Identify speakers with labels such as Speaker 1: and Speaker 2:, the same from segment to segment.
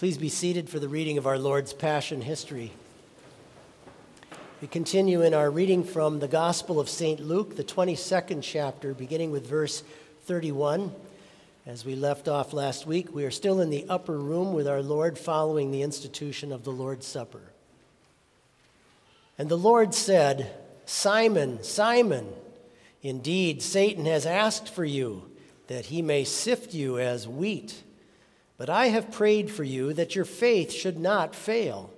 Speaker 1: Please be seated for the reading of our Lord's Passion history. We continue in our reading from the Gospel of St. Luke, the 22nd chapter, beginning with verse 31. As we left off last week, we are still in the upper room with our Lord following the institution of the Lord's Supper. And the Lord said, Simon, Simon, indeed, Satan has asked for you that he may sift you as wheat. But I have prayed for you that your faith should not fail.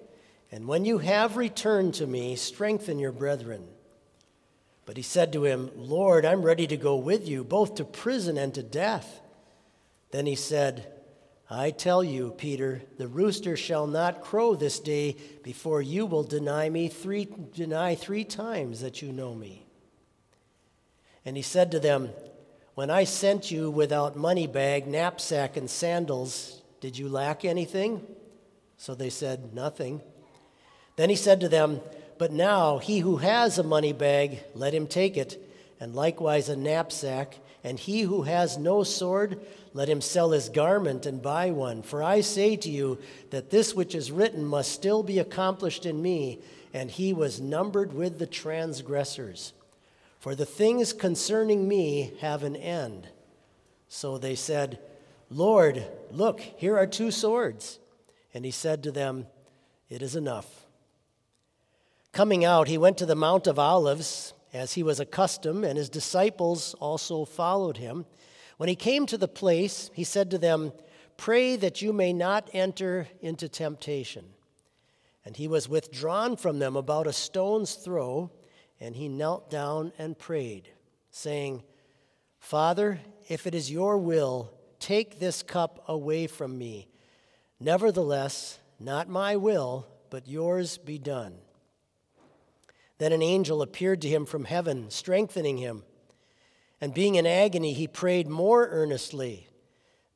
Speaker 1: And when you have returned to me, strengthen your brethren. But he said to him, Lord, I'm ready to go with you, both to prison and to death. Then he said, I tell you, Peter, the rooster shall not crow this day before you will deny me three, deny three times that you know me. And he said to them, when I sent you without money bag, knapsack, and sandals, did you lack anything? So they said, Nothing. Then he said to them, But now he who has a money bag, let him take it, and likewise a knapsack. And he who has no sword, let him sell his garment and buy one. For I say to you that this which is written must still be accomplished in me. And he was numbered with the transgressors. For the things concerning me have an end. So they said, Lord, look, here are two swords. And he said to them, It is enough. Coming out, he went to the Mount of Olives, as he was accustomed, and his disciples also followed him. When he came to the place, he said to them, Pray that you may not enter into temptation. And he was withdrawn from them about a stone's throw and he knelt down and prayed, saying, Father, if it is your will, take this cup away from me. Nevertheless, not my will, but yours be done. Then an angel appeared to him from heaven, strengthening him. And being in agony, he prayed more earnestly.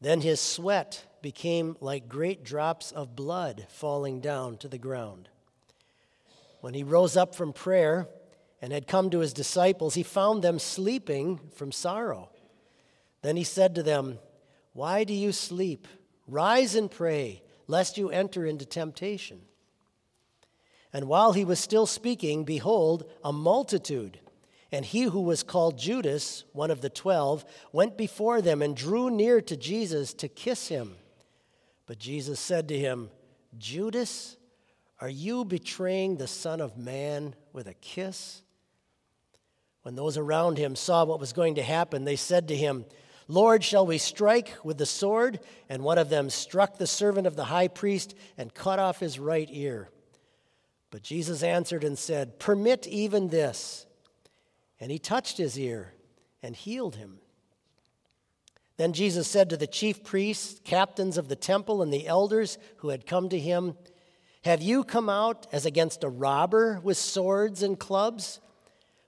Speaker 1: Then his sweat became like great drops of blood falling down to the ground. When he rose up from prayer, and had come to his disciples, he found them sleeping from sorrow. Then he said to them, Why do you sleep? Rise and pray, lest you enter into temptation. And while he was still speaking, behold, a multitude, and he who was called Judas, one of the twelve, went before them and drew near to Jesus to kiss him. But Jesus said to him, Judas, are you betraying the Son of Man with a kiss? When those around him saw what was going to happen, they said to him, Lord, shall we strike with the sword? And one of them struck the servant of the high priest and cut off his right ear. But Jesus answered and said, Permit even this. And he touched his ear and healed him. Then Jesus said to the chief priests, captains of the temple, and the elders who had come to him, Have you come out as against a robber with swords and clubs?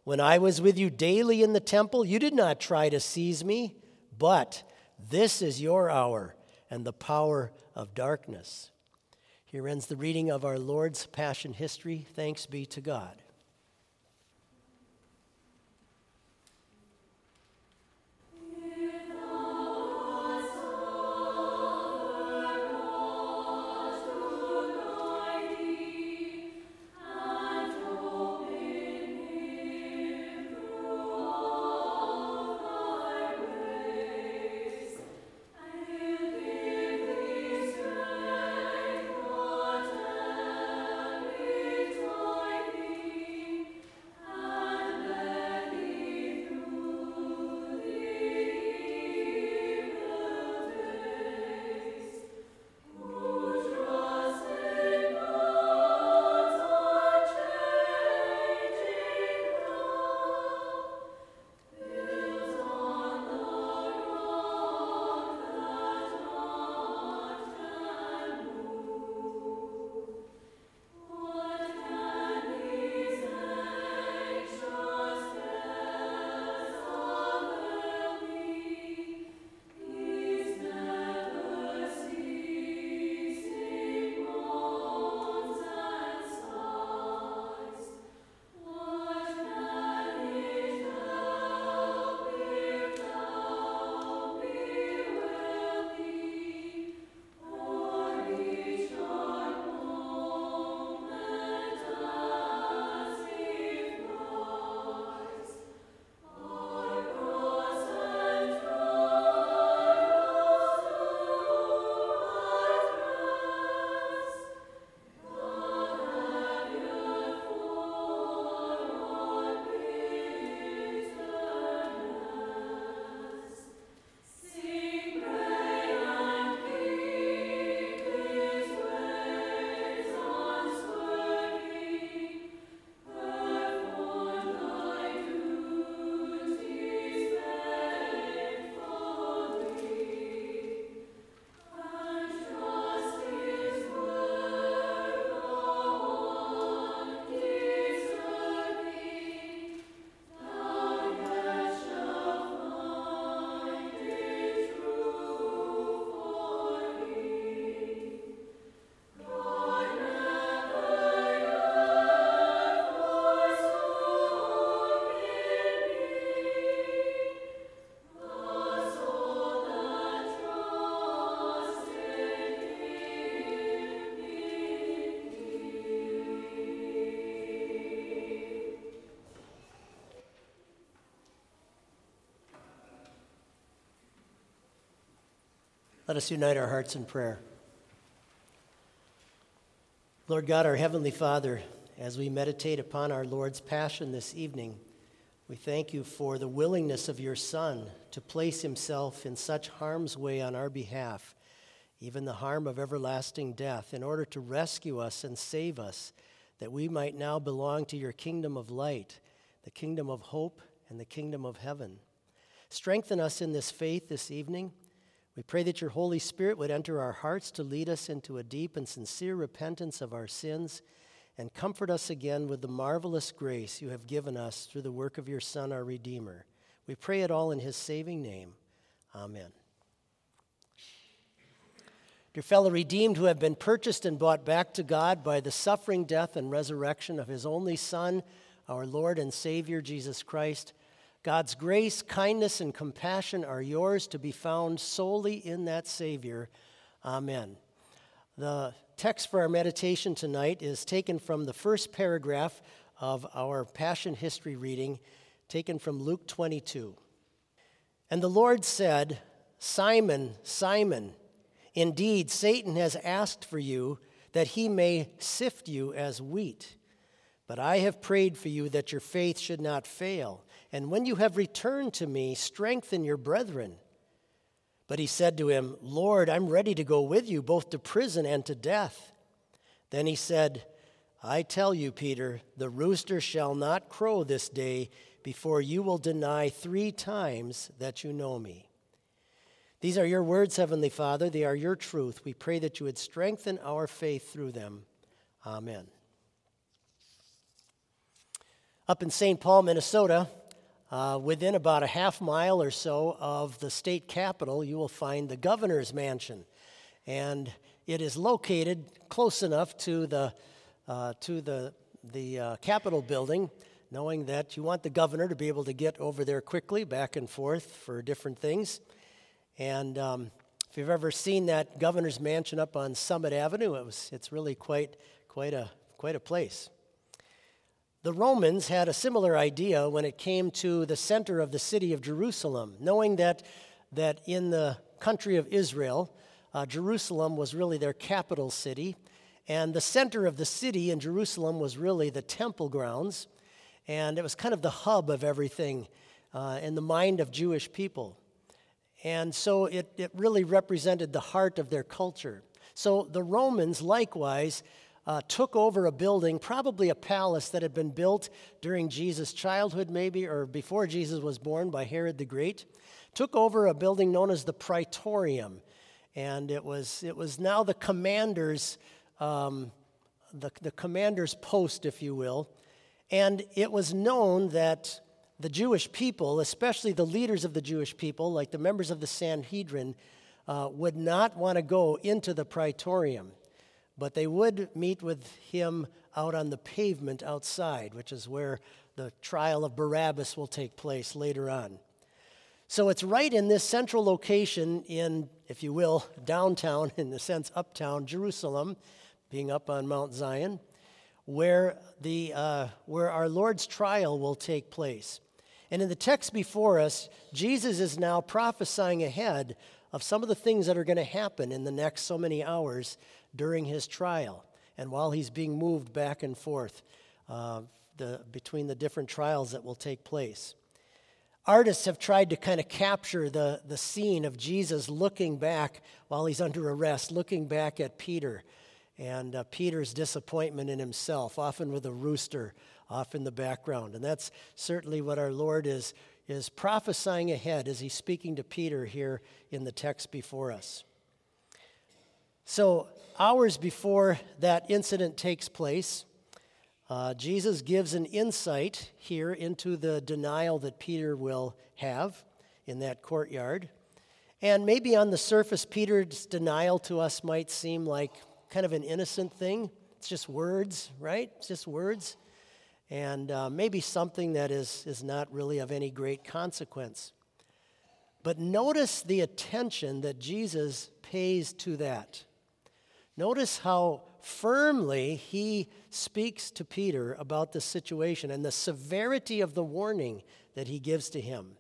Speaker 1: When I was with you daily in the temple, you did not try to seize me, but this is your hour and the power of darkness. Here ends the reading of our Lord's Passion history. Thanks be to God. Let us unite our hearts in prayer. Lord God, our Heavenly Father, as we meditate upon our Lord's passion this evening, we thank you for the willingness of your Son to place himself in such harm's way on our behalf, even the harm of everlasting death, in order to rescue us and save us, that we might now belong to your kingdom of light, the kingdom of hope, and the kingdom of heaven. Strengthen us in this faith this evening. We pray that your Holy Spirit would enter our hearts to lead us into a deep and sincere repentance of our sins and comfort us again with the marvelous grace you have given us through the work of your Son, our Redeemer. We pray it all in his saving name. Amen. Dear fellow redeemed who have been purchased and bought back to God by the suffering, death, and resurrection of his only Son, our Lord and Savior, Jesus Christ, God's grace, kindness, and compassion are yours to be found solely in that Savior. Amen. The text for our meditation tonight is taken from the first paragraph of our Passion History reading, taken from Luke 22. And the Lord said, Simon, Simon, indeed Satan has asked for you that he may sift you as wheat. But I have prayed for you that your faith should not fail. And when you have returned to me, strengthen your brethren. But he said to him, Lord, I'm ready to go with you both to prison and to death. Then he said, I tell you, Peter, the rooster shall not crow this day before you will deny three times that you know me. These are your words, Heavenly Father. They are your truth. We pray that you would strengthen our faith through them. Amen. Up in St. Paul, Minnesota, uh, within about a half mile or so of the state capitol, you will find the governor's mansion. And it is located close enough to the, uh, to the, the uh, Capitol building, knowing that you want the governor to be able to get over there quickly, back and forth for different things. And um, if you've ever seen that governor's mansion up on Summit Avenue, it was, it's really quite, quite, a, quite a place. The Romans had a similar idea when it came to the center of the city of Jerusalem, knowing that, that in the country of Israel, uh, Jerusalem was really their capital city, and the center of the city in Jerusalem was really the temple grounds, and it was kind of the hub of everything uh, in the mind of Jewish people. And so it, it really represented the heart of their culture. So the Romans likewise uh, took over a building, probably a palace that had been built during Jesus' childhood, maybe, or before Jesus was born by Herod the Great. Took over a building known as the Praetorium. And it was, it was now the commander's, um, the, the commander's post, if you will. And it was known that the Jewish people, especially the leaders of the Jewish people, like the members of the Sanhedrin, uh, would not want to go into the praetorium but they would meet with him out on the pavement outside, which is where the trial of Barabbas will take place later on. So it's right in this central location in, if you will, downtown, in the sense uptown Jerusalem, being up on Mount Zion, where, the, uh, where our Lord's trial will take place. And in the text before us, Jesus is now prophesying ahead of some of the things that are going to happen in the next so many hours during his trial and while he's being moved back and forth uh, the, between the different trials that will take place. Artists have tried to kind of capture the, the scene of Jesus looking back while he's under arrest, looking back at Peter and uh, Peter's disappointment in himself, often with a rooster off in the background. And that's certainly what our Lord is, is prophesying ahead as he's speaking to Peter here in the text before us. So, hours before that incident takes place, uh, Jesus gives an insight here into the denial that Peter will have in that courtyard. And maybe on the surface, Peter's denial to us might seem like kind of an innocent thing. It's just words, right? It's just words. And uh, maybe something that is, is not really of any great consequence. But notice the attention that Jesus pays to that. Notice how firmly he speaks to Peter about the situation and the severity of the warning that he gives to him.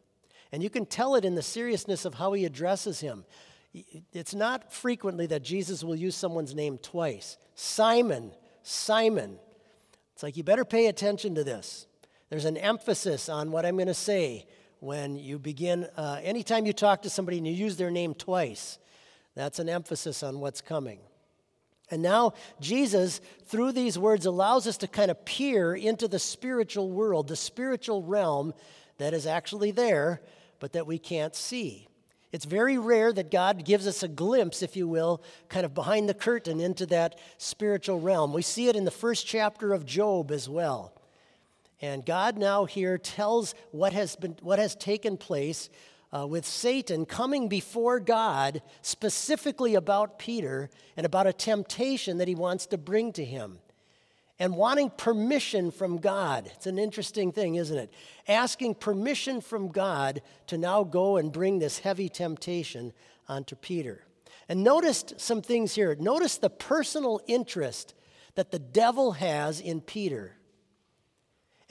Speaker 1: And you can tell it in the seriousness of how he addresses him. it's not frequently that Jesus will use someone's name twice. Simon, Simon. It's like you better pay attention to this. There's an emphasis on what I'm going to say when you begin, uh, anytime you talk to somebody and you use their name twice, that's an emphasis on what's coming. And now, Jesus, through these words, allows us to kind of peer into the spiritual world, the spiritual realm that is actually there, but that we can't see. It's very rare that God gives us a glimpse, if you will, kind of behind the curtain into that spiritual realm. We see it in the first chapter of Job as well. And God now here tells what has, been, what has taken place uh, with Satan coming before God specifically about Peter and about a temptation that he wants to bring to him. And wanting permission from God. It's an interesting thing, isn't it? Asking permission from God to now go and bring this heavy temptation onto Peter. And notice some things here. Notice the personal interest that the devil has in Peter.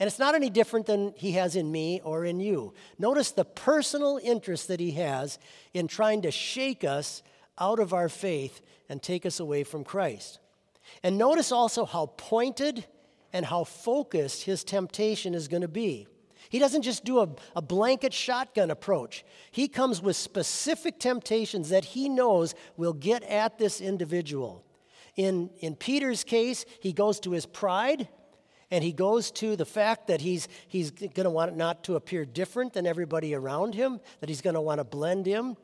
Speaker 1: And it's not any different than he has in me or in you. Notice the personal interest that he has in trying to shake us out of our faith and take us away from Christ. And notice also how pointed and how focused his temptation is going to be. He doesn't just do a, a, blanket shotgun approach. He comes with specific temptations that he knows will get at this individual. In, in Peter's case, he goes to his pride and he goes to the fact that he's, he's going to want not to appear different than everybody around him, that he's going to want to blend in.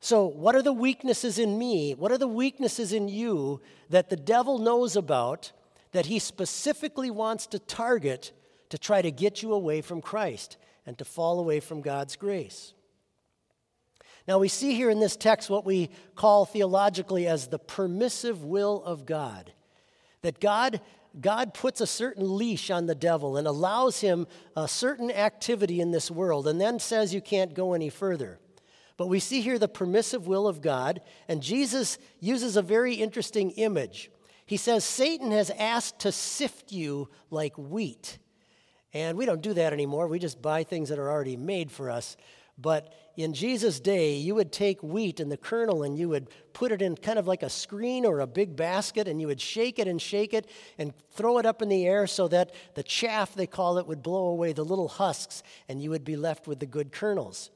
Speaker 1: So, what are the weaknesses in me? What are the weaknesses in you that the devil knows about that he specifically wants to target to try to get you away from Christ and to fall away from God's grace? Now, we see here in this text what we call theologically as the permissive will of God. That God God puts a certain leash on the devil and allows him a certain activity in this world and then says you can't go any further. But we see here the permissive will of God, and Jesus uses a very interesting image. He says, Satan has asked to sift you like wheat. And we don't do that anymore. We just buy things that are already made for us. But in Jesus' day, you would take wheat and the kernel and you would put it in kind of like a screen or a big basket and you would shake it and shake it and throw it up in the air so that the chaff, they call it, would blow away the little husks and you would be left with the good kernels.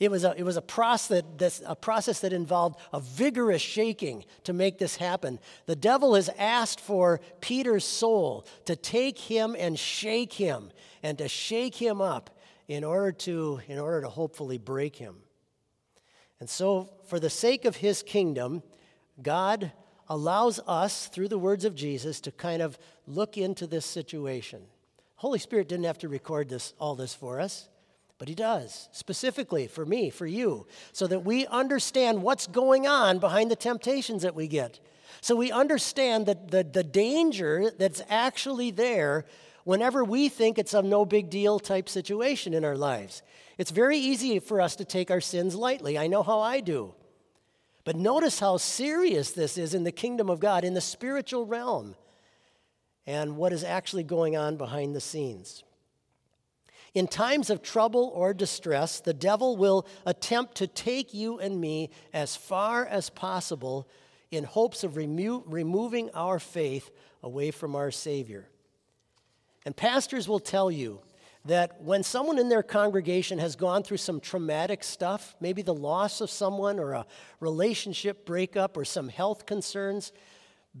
Speaker 1: It was, a, it was a, process that, a process that involved a vigorous shaking to make this happen. The devil has asked for Peter's soul to take him and shake him and to shake him up in order to, in order to hopefully break him. And so, for the sake of his kingdom, God allows us, through the words of Jesus, to kind of look into this situation. Holy Spirit didn't have to record this, all this for us, but He does, specifically for me, for you, so that we understand what's going on behind the temptations that we get. So we understand that the, the danger that's actually there whenever we think it's a no big deal type situation in our lives. It's very easy for us to take our sins lightly. I know how I do. But notice how serious this is in the kingdom of God, in the spiritual realm, and what is actually going on behind the scenes. In times of trouble or distress, the devil will attempt to take you and me as far as possible in hopes of remo- removing our faith away from our Savior. And pastors will tell you that when someone in their congregation has gone through some traumatic stuff, maybe the loss of someone or a relationship breakup or some health concerns,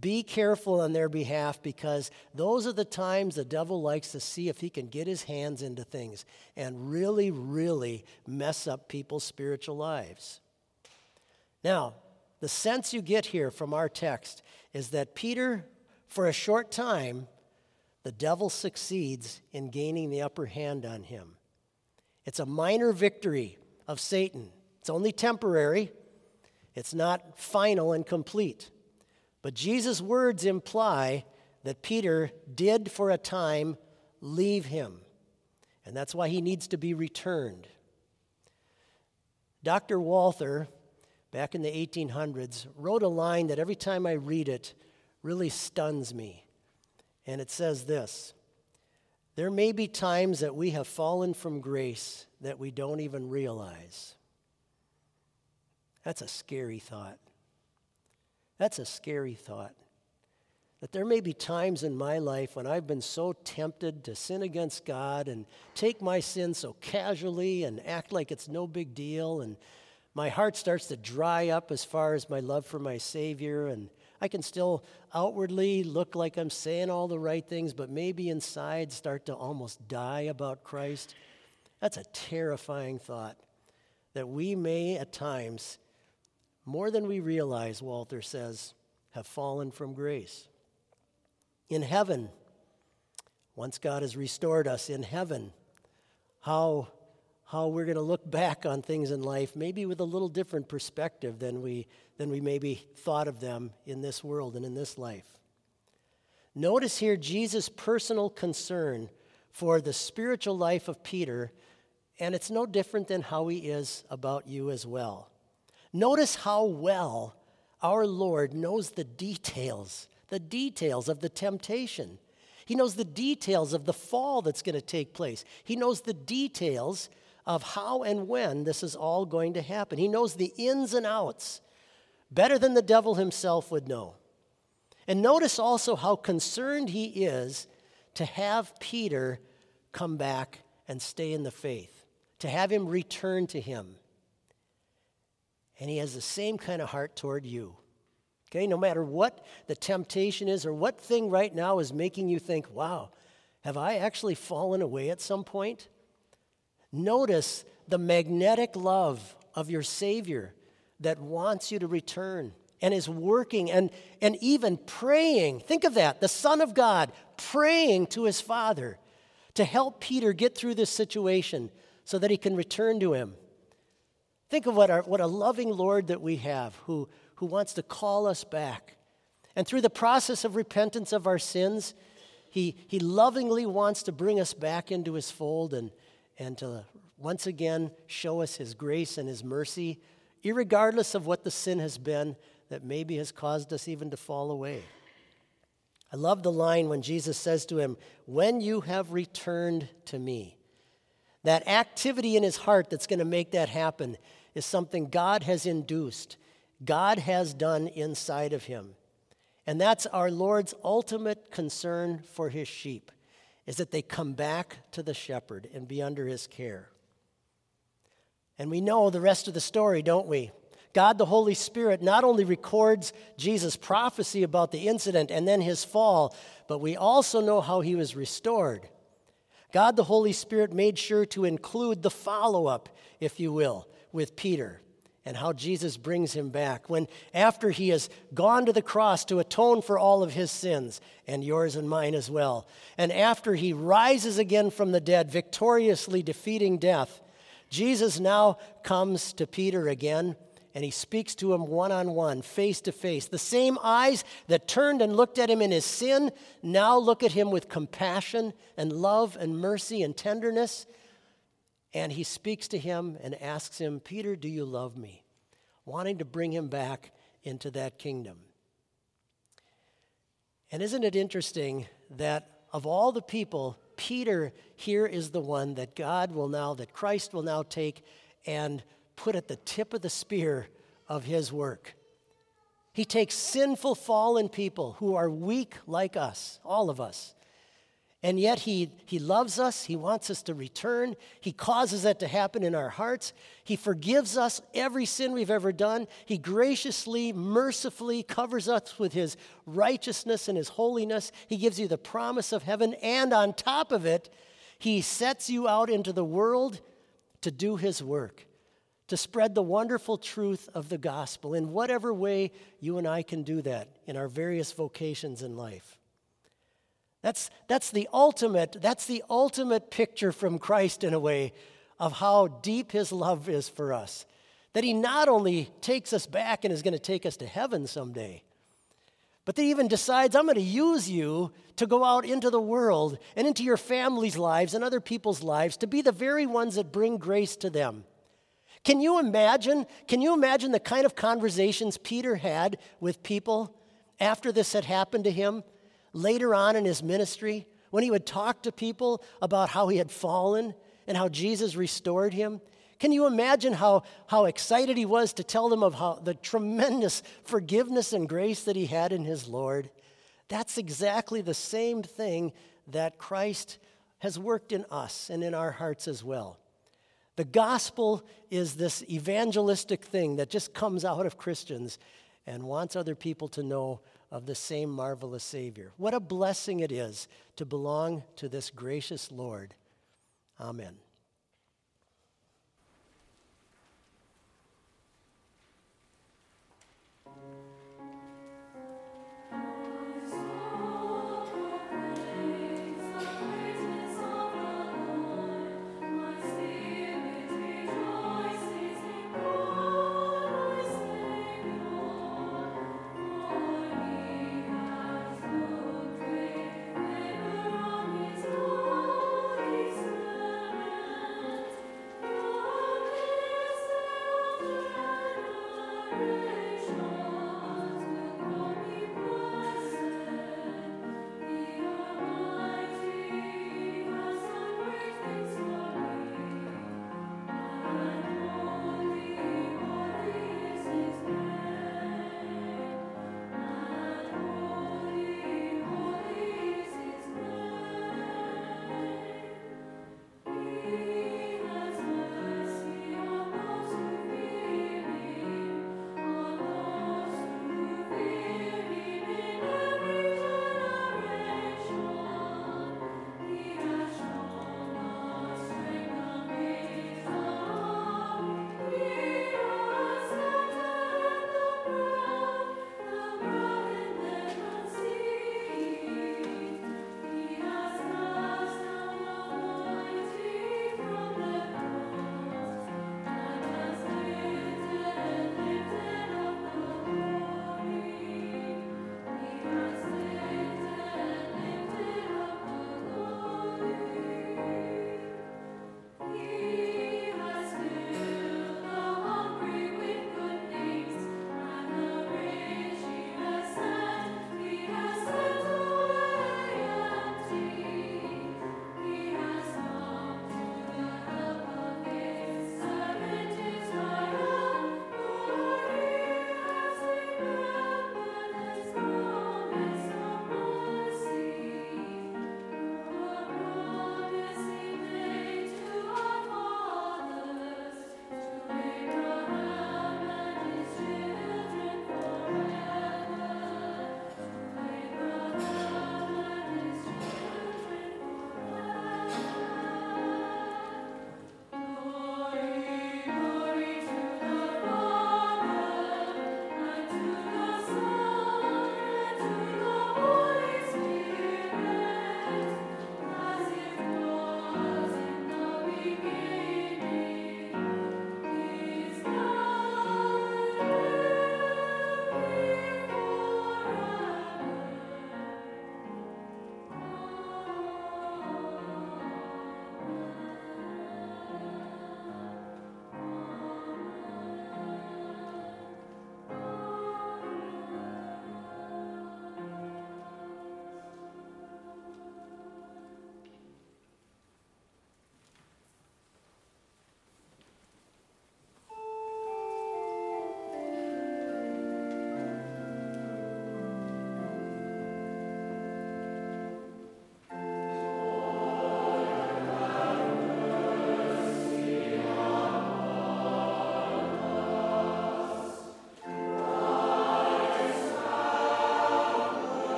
Speaker 1: be careful on their behalf because those are the times the devil likes to see if he can get his hands into things and really, really mess up people's spiritual lives. Now, the sense you get here from our text is that Peter, for a short time, the devil succeeds in gaining the upper hand on him. It's a minor victory of Satan. It's only temporary, it's not final and complete. But Jesus' words imply that Peter did for a time leave him, and that's why he needs to be returned. Dr. Walther, back in the 1800s, wrote a line that every time I read it really stuns me. And it says this There may be times that we have fallen from grace that we don't even realize. That's a scary thought. That's a scary thought. That there may be times in my life when I've been so tempted to sin against God and take my sin so casually and act like it's no big deal, and my heart starts to dry up as far as my love for my Savior, and I can still outwardly look like I'm saying all the right things, but maybe inside start to almost die about Christ. That's a terrifying thought that we may at times, more than we realize, Walther says, have fallen from grace in heaven, once God has restored us in heaven, how, how we're going to look back on things in life, maybe with a little different perspective than we, than we maybe thought of them in this world and in this life. Notice here Jesus' personal concern for the spiritual life of Peter, and it's no different than how he is about you as well. Notice how well our Lord knows the details the details of the temptation. He knows the details of the fall that's going to take place. He knows the details of how and when this is all going to happen. He knows the ins and outs better than the devil himself would know. And notice also how concerned he is to have Peter come back and stay in the faith, to have him return to him. And he has the same kind of heart toward you. Okay, no matter what the temptation is or what thing right now is making you think, wow, have I actually fallen away at some point? Notice the magnetic love of your Savior that wants you to return and is working and, and even praying. Think of that the Son of God praying to his Father to help Peter get through this situation so that he can return to him. Think of what, our, what a loving Lord that we have who, who wants to call us back. And through the process of repentance of our sins, he, he lovingly wants to bring us back into his fold and, and to once again show us his grace and his mercy, regardless of what the sin has been that maybe has caused us even to fall away. I love the line when Jesus says to him, When you have returned to me. That activity in his heart that's going to make that happen is something God has induced. God has done inside of him. And that's our Lord's ultimate concern for his sheep is that they come back to the shepherd and be under his care. And we know the rest of the story, don't we? God the Holy Spirit not only records Jesus' prophecy about the incident and then his fall, but we also know how he was restored. God the Holy Spirit made sure to include the follow up, if you will, with Peter and how Jesus brings him back. When after he has gone to the cross to atone for all of his sins, and yours and mine as well, and after he rises again from the dead, victoriously defeating death, Jesus now comes to Peter again. And he speaks to him one on one, face to face. The same eyes that turned and looked at him in his sin now look at him with compassion and love and mercy and tenderness and he speaks to him and asks him, Peter, do you love me? Wanting to bring him back into that kingdom. And isn't it interesting that of all the people, Peter here is the one that God will now, that Christ will now take and put at the tip of the spear of his work. He takes sinful, fallen people who are weak like us, all of us, and yet he, he loves us. He wants us to return. He causes that to happen in our hearts. He forgives us every sin we've ever done. He graciously, mercifully covers us with his righteousness and his holiness. He gives you the promise of heaven. And on top of it, he sets you out into the world to do his work, to spread the wonderful truth of the gospel in whatever way you and I can do that in our various vocations in life. That's, that's the ultimate, that's the ultimate picture from Christ in a way of how deep his love is for us. That he not only takes us back and is going to take us to heaven someday, but that he even decides, I'm going to use you to go out into the world and into your family's lives and other people's lives to be the very ones that bring grace to them. Can you imagine? Can you imagine the kind of conversations Peter had with people after this had happened to him? Later on in his ministry, when he would talk to people about how he had fallen and how Jesus restored him,
Speaker 2: Can you imagine how, how excited he was to tell them of how the tremendous forgiveness and grace that he had in his Lord? That's exactly the same thing that Christ has worked in us and in our hearts as well. The gospel is this evangelistic thing that just comes out of Christians and wants other people to know of the same marvelous Savior. What a blessing it is to belong to this gracious Lord. Amen.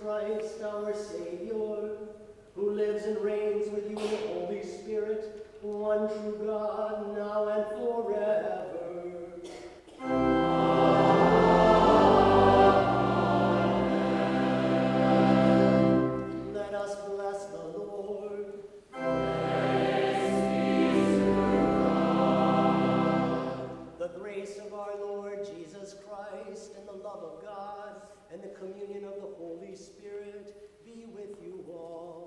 Speaker 1: Christ, our Savior, who lives and reigns with you in the Holy Spirit, one true God, now and forever. communion of the Holy Spirit be with you all.